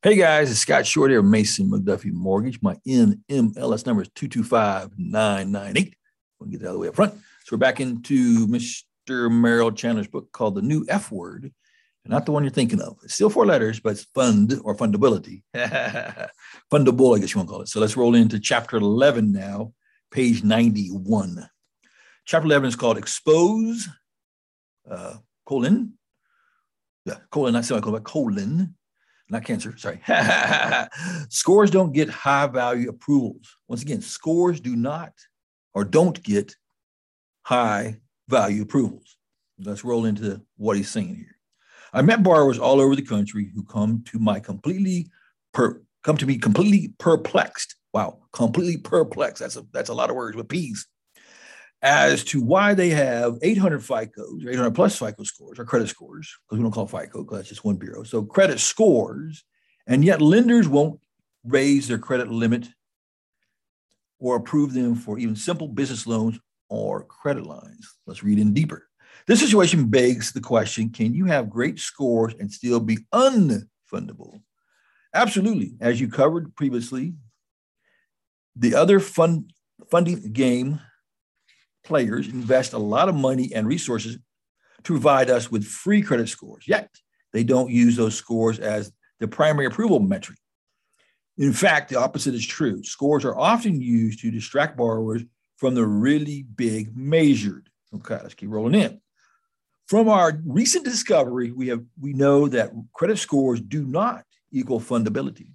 Hey guys, it's Scott Short here, Mason McDuffie Mortgage. My NMLS number is 225998. We'll get that of the way up front. So we're back into Mr. Merrill Chandler's book called The New F Word. Not the one you're thinking of. It's still four letters, but it's fund or fundability. Fundable, I guess you want to call it. So let's roll into chapter 11 now, page 91. Chapter 11 is called Expose, uh, colon, yeah, colon, not semicolon, but colon, not cancer, sorry. scores don't get high value approvals. Once again, scores do not or don't get high value approvals. Let's roll into what he's saying here. I met borrowers all over the country who come to my completely per, come to me completely perplexed. Wow, completely perplexed. That's a that's a lot of words with P's as to why they have 800 FICOs, 800 plus FICO scores or credit scores, because we don't call FICO because that's just one bureau. So credit scores, and yet lenders won't raise their credit limit or approve them for even simple business loans or credit lines. Let's read in deeper. This situation begs the question can you have great scores and still be unfundable? Absolutely. As you covered previously, the other fund, funding game players invest a lot of money and resources to provide us with free credit scores, yet they don't use those scores as the primary approval metric. In fact, the opposite is true. Scores are often used to distract borrowers from the really big measured. Okay, let's keep rolling in. From our recent discovery, we have we know that credit scores do not equal fundability.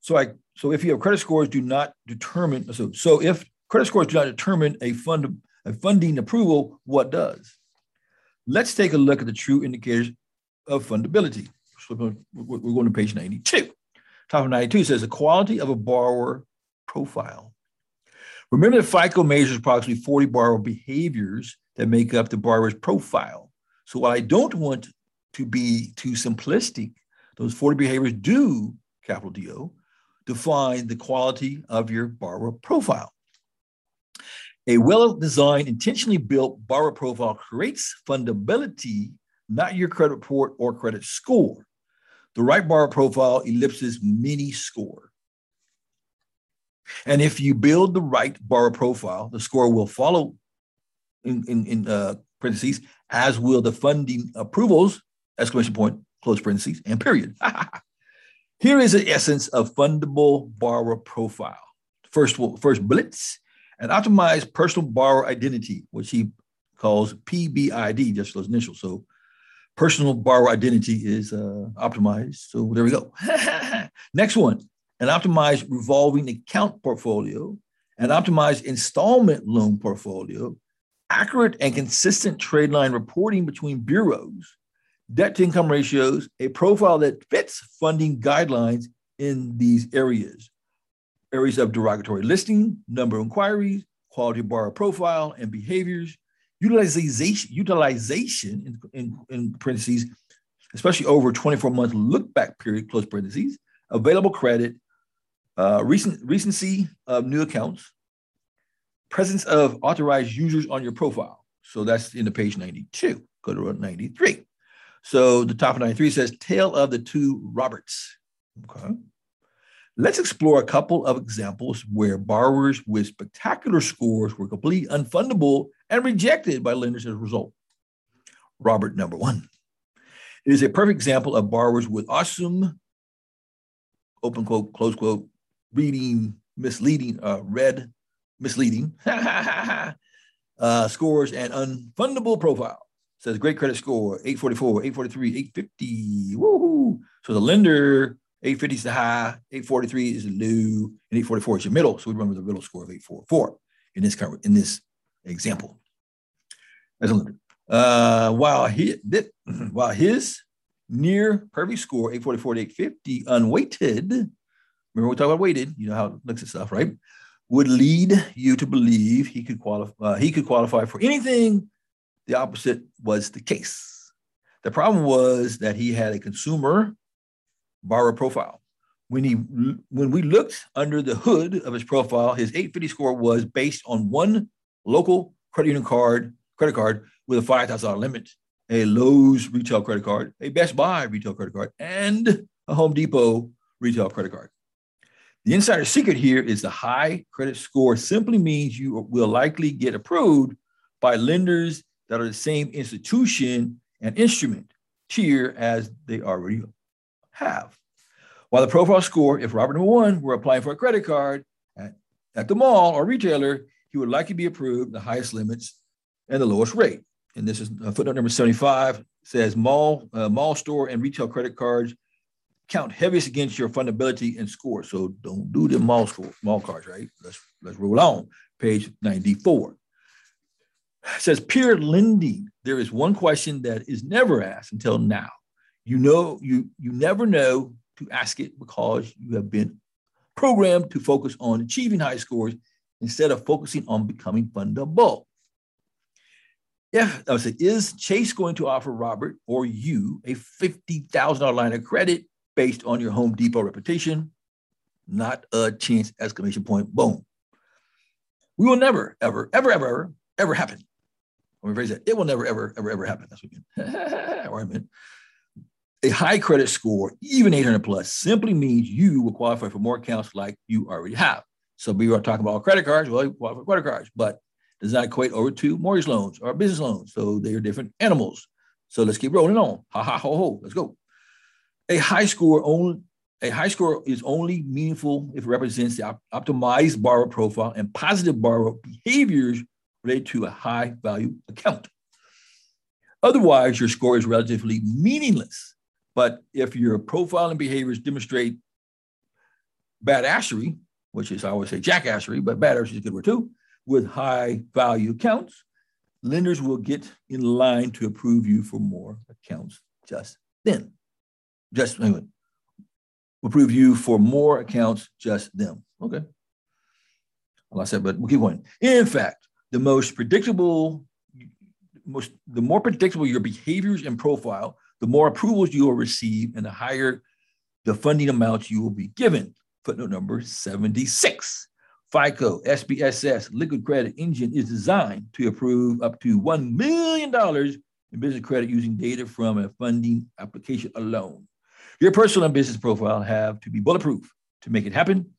So I so if you have credit scores do not determine so so if Credit scores do not determine a, fund, a funding approval. What does? Let's take a look at the true indicators of fundability. So we're going to page 92. Top of 92 says the quality of a borrower profile. Remember that FICO measures approximately 40 borrower behaviors that make up the borrower's profile. So while I don't want to be too simplistic, those 40 behaviors do, capital DO, define the quality of your borrower profile. A well designed, intentionally built borrower profile creates fundability, not your credit report or credit score. The right borrower profile ellipses mini score. And if you build the right borrower profile, the score will follow in, in, in uh, parentheses, as will the funding approvals, exclamation point, close parentheses, and period. Here is the essence of fundable borrower profile. First, first blitz and optimize personal borrower identity, which he calls PBID, just those initials. So personal borrower identity is uh, optimized. So there we go. Next one, an optimized revolving account portfolio, an optimized installment loan portfolio, accurate and consistent trade line reporting between bureaus, debt to income ratios, a profile that fits funding guidelines in these areas areas of derogatory listing, number of inquiries, quality of borrower profile and behaviors, utilization, utilization in, in, in parentheses, especially over 24 month look back period, close parentheses, available credit, uh, recent recency of new accounts, presence of authorized users on your profile. So that's in the page 92. Go to 93. So the top of 93 says Tale of the Two Roberts. Okay. Let's explore a couple of examples where borrowers with spectacular scores were completely unfundable and rejected by lenders as a result. Robert number one. It is a perfect example of borrowers with awesome, open quote, close quote, reading, misleading, uh, read, misleading uh, scores and unfundable profile. Says great credit score, 844, 843, 850. Woohoo. So the lender 850 is the high, 843 is the low, and 844 is your middle. So we run with a middle score of 844 in this in this example. As a limit. Uh, while he while his near perfect score, 844 to 850, unweighted, remember we talked about weighted, you know how it looks at stuff, right? Would lead you to believe he could qualify uh, he could qualify for anything. The opposite was the case. The problem was that he had a consumer borrower profile. When he when we looked under the hood of his profile, his 850 score was based on one local credit union card, credit card with a $5,000 limit, a Lowe's retail credit card, a Best Buy retail credit card, and a Home Depot retail credit card. The insider secret here is the high credit score simply means you will likely get approved by lenders that are the same institution and instrument tier as they already have. While the profile score, if Robert number one were applying for a credit card at, at the mall or retailer, he would likely be approved the highest limits and the lowest rate. And this is uh, footnote number 75 says mall, uh, mall store and retail credit cards count heaviest against your fundability and score. So don't do the mall score, mall cards, right? Let's let's roll on. Page 94. It says peer lending. There is one question that is never asked until now. You know, you you never know to ask it because you have been programmed to focus on achieving high scores instead of focusing on becoming fundable. Yeah, I would say, is Chase going to offer Robert or you a $50,000 line of credit based on your Home Depot reputation? Not a chance, exclamation point, boom. We will never, ever, ever, ever, ever, ever happen. Let me phrase that. It will never, ever, ever, ever happen. That's what I mean. or I meant. A high credit score, even 800 plus, simply means you will qualify for more accounts like you already have. So we are talking about credit cards. Well, you qualify for credit cards, but does not equate over to mortgage loans or business loans. So they are different animals. So let's keep rolling on. Ha ha ho ho. Let's go. A high score only a high score is only meaningful if it represents the op- optimized borrower profile and positive borrower behaviors related to a high value account. Otherwise, your score is relatively meaningless. But if your profile and behaviors demonstrate badassery, which is I always say jackassery, but badassery is a good word too, with high value accounts, lenders will get in line to approve you for more accounts just then just anyway, approve you for more accounts, just them. Okay. Well, I said, but we'll keep going. In fact, the most predictable, most the more predictable your behaviors and profile, the more approvals you will receive, and the higher the funding amounts you will be given. Footnote number 76. FICO, SBSS, Liquid Credit Engine is designed to approve up to $1 million in business credit using data from a funding application alone. Your personal and business profile have to be bulletproof to make it happen.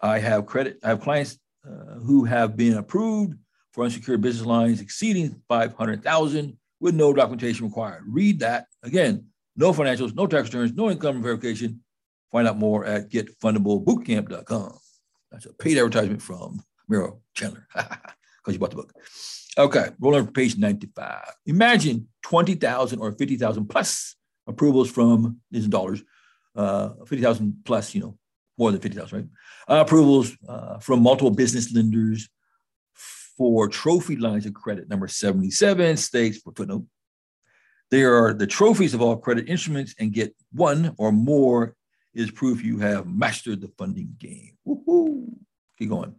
I have credit. I have clients uh, who have been approved for unsecured business lines exceeding 500,000 with no documentation required. Read that again. No financials, no tax returns, no income verification. Find out more at getfundablebootcamp.com. That's a paid advertisement from Merrill Chandler because you bought the book. Okay, roll on page 95. Imagine 20,000 or 50,000 plus approvals from these dollars, uh, 50,000 plus, you know, more than 50,000, right? Uh, approvals uh, from multiple business lenders for trophy lines of credit. Number 77 states for footnote. They are the trophies of all credit instruments and get one or more is proof you have mastered the funding game. Woo-hoo. Keep going.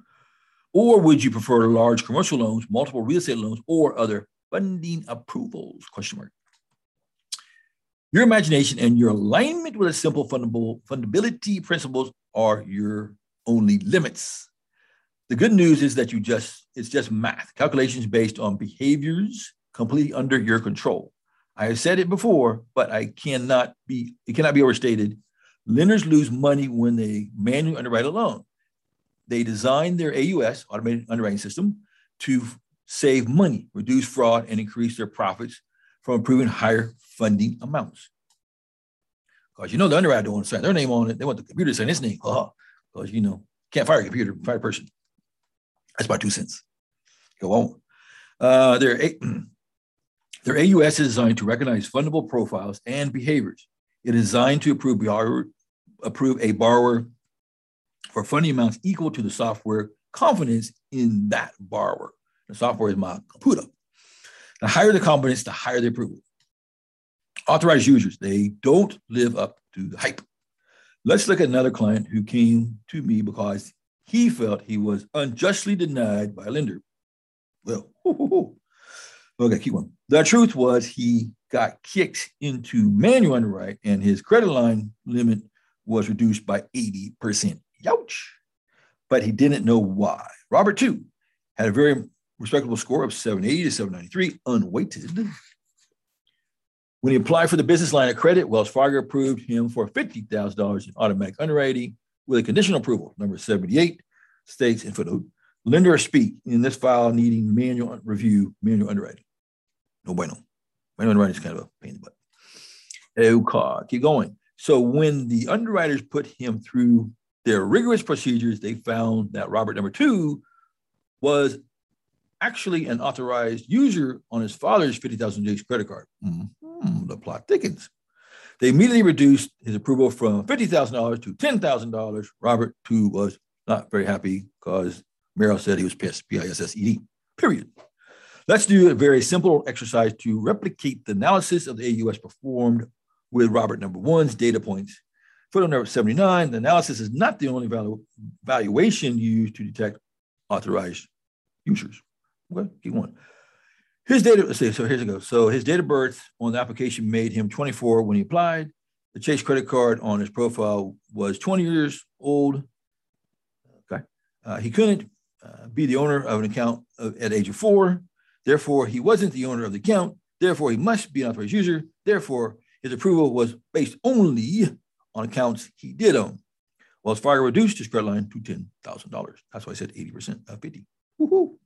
Or would you prefer large commercial loans, multiple real estate loans, or other funding approvals? Question mark. Your imagination and your alignment with a simple fundable, fundability principles are your only limits. The good news is that you just, it's just math, calculations based on behaviors completely under your control. I have said it before, but I cannot be, it cannot be overstated. Lenders lose money when they manually underwrite a loan. They design their AUS, automated underwriting system, to save money, reduce fraud, and increase their profits from approving higher funding amounts. Because you know the underwriter don't want to sign their name on it. They want the computer to sign its name. Because uh-huh. you know, can't fire a computer, fire a person. That's my two cents. Go on. Uh, their, their AUS is designed to recognize fundable profiles and behaviors. It is designed to approve, borrower, approve a borrower for funding amounts equal to the software confidence in that borrower. The software is my computer. The higher the confidence, the higher the approval authorized users, they don't live up to the hype. Let's look at another client who came to me because he felt he was unjustly denied by a lender. Well, okay, keep on. The truth was he got kicked into manual underwrite and his credit line limit was reduced by 80%. Youch. But he didn't know why. Robert, too, had a very respectable score of 780 to 793, unweighted. When he applied for the business line of credit, Wells Fargo approved him for $50,000 in automatic underwriting with a conditional approval. Number 78 states in footnote, lender speak in this file needing manual review, manual underwriting. No bueno. Manual underwriting is kind of a pain in the butt. Okay, keep going. So when the underwriters put him through their rigorous procedures, they found that Robert number two was actually an authorized user on his father's 50,000 Chase credit card. Mm-hmm. The plot thickens. They immediately reduced his approval from $50,000 to $10,000. Robert, too, was not very happy because Merrill said he was pissed, P-I-S-S-E-D, period. Let's do a very simple exercise to replicate the analysis of the AUS performed with Robert number one's data points. Footnote number 79, the analysis is not the only valu- valuation used to detect authorized users. Okay, keep going. His date of, so here's it goes. So his date of birth on the application made him 24 when he applied. The Chase credit card on his profile was 20 years old. Okay. Uh, he couldn't uh, be the owner of an account of, at age of four. Therefore, he wasn't the owner of the account. Therefore, he must be an authorized user. Therefore, his approval was based only on accounts he did own. Wells Fargo reduced his credit line to $10,000. That's why I said 80% of 50. Woo-hoo.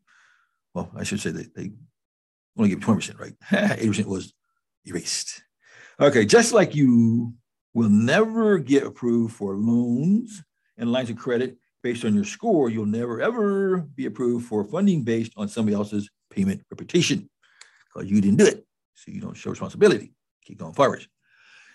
Well, I should say they, they only gave 20%, right? 80% was erased. Okay, just like you will never get approved for loans and lines of credit based on your score, you'll never ever be approved for funding based on somebody else's payment reputation because you didn't do it. So you don't show responsibility. Keep going forward.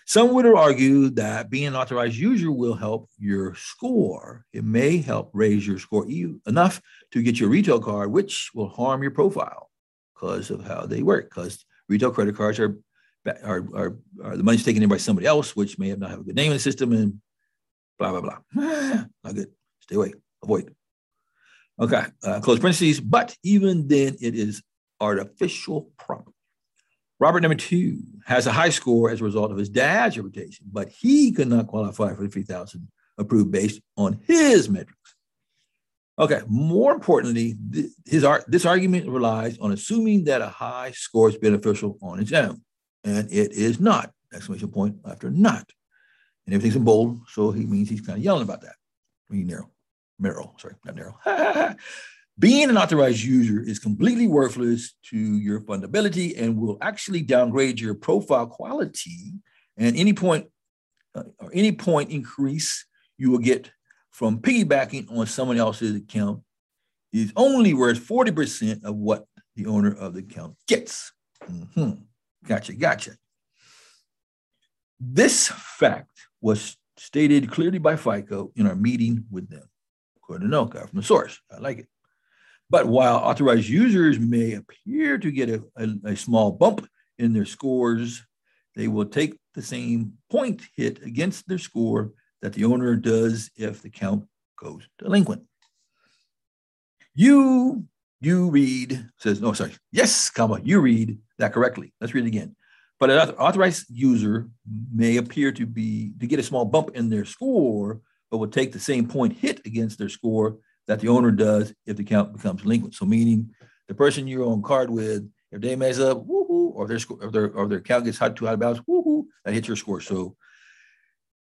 Some would argue that being an authorized user will help your score. It may help raise your score enough to get your retail card, which will harm your profile because of how they work. Because retail credit cards are, are, are, are, the money's taken in by somebody else, which may have not have a good name in the system and blah, blah, blah. not good. Stay away, avoid. Okay, uh, close parentheses. But even then, it is artificial property. Robert number two has a high score as a result of his dad's reputation, but he could not qualify for the 3,000 approved based on his metrics. Okay, more importantly, his art, this argument relies on assuming that a high score is beneficial on its own, and it is not. Exclamation point after not. And everything's in bold, so he means he's kind of yelling about that. I mean, narrow, Merrill, sorry, not narrow. Being an authorized user is completely worthless to your fundability and will actually downgrade your profile quality. And any point uh, or any point increase you will get from piggybacking on someone else's account is only worth 40% of what the owner of the account gets. Mm-hmm. Gotcha, gotcha. This fact was stated clearly by FICO in our meeting with them. According to no guy from the source. I like it. But while authorized users may appear to get a, a, a, small bump in their scores, they will take the same point hit against their score that the owner does if the count goes delinquent. You, you read, says, no, sorry, yes, comma, you read that correctly. Let's read it again. But an authorized user may appear to be to get a small bump in their score, but will take the same point hit against their score that the owner does if the account becomes delinquent. So meaning the person you're on card with, if they mess up, woohoo, or their or their or their account gets hot too out of bounds, woohoo, that hits your score. So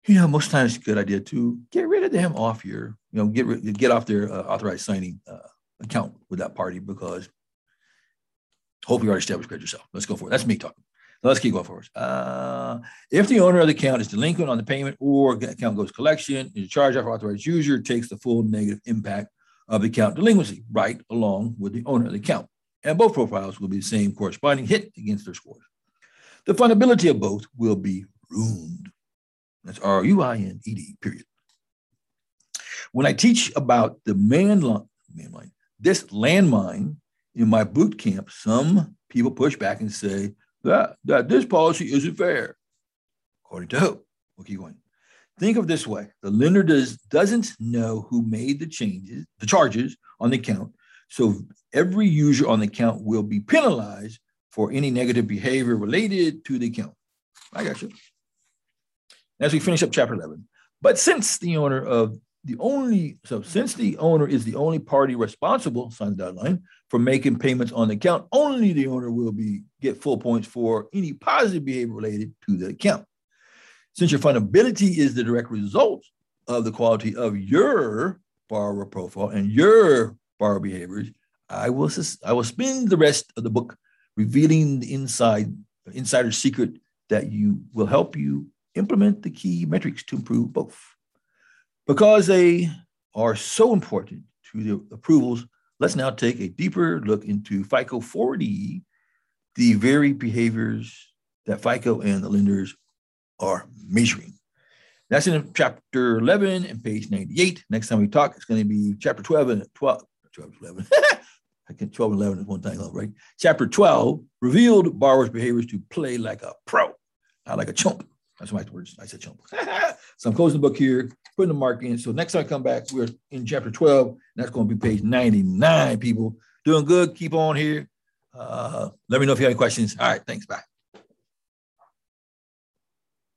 you know, most times it's a good idea to get rid of them off your, you know, get get off their uh, authorized signing uh, account with that party because hopefully you already established credit yourself. Let's go for it. That's me talking. let's keep going forward. Uh, if the owner of the account is delinquent on the payment or account goes collection, the charge off authorized user takes the full negative impact of the account delinquency right along with the owner of the account. And both profiles will be the same corresponding hit against their scores. The fundability of both will be ruined. That's R U I N E D, period. When I teach about the man landmine, this landmine in my boot camp, some people push back and say that, that this policy isn't fair. According to who? We'll keep going. Think of this way: the lender does doesn't know who made the changes, the charges on the account. So every user on the account will be penalized for any negative behavior related to the account. I got you as we finish up chapter 11. But since the owner of the only so since the owner is the only party responsible, sign dotted line, for making payments on the account, only the owner will be get full points for any positive behavior related to the account. Since your fundability is the direct result of the quality of your borrower profile and your borrower behaviors, I will I will spend the rest of the book revealing the inside insider secret that you will help you implement the key metrics to improve both. Because they are so important to the approvals, let's now take a deeper look into FICO 4D, the very behaviors that FICO and the lenders are measuring. That's in chapter 11 and page 98. Next time we talk, it's going to be chapter 12 and 12, 12 11. I can 12 and 11 is one thing, right? Chapter 12 revealed borrowers' behaviors to play like a pro, not like a chump. That's my words. I said chump. so I'm closing the book here, putting the mark in. So next time I come back, we're in chapter 12, and that's going to be page 99, people. Doing good. Keep on here. Uh, let me know if you have any questions. All right. Thanks. Bye.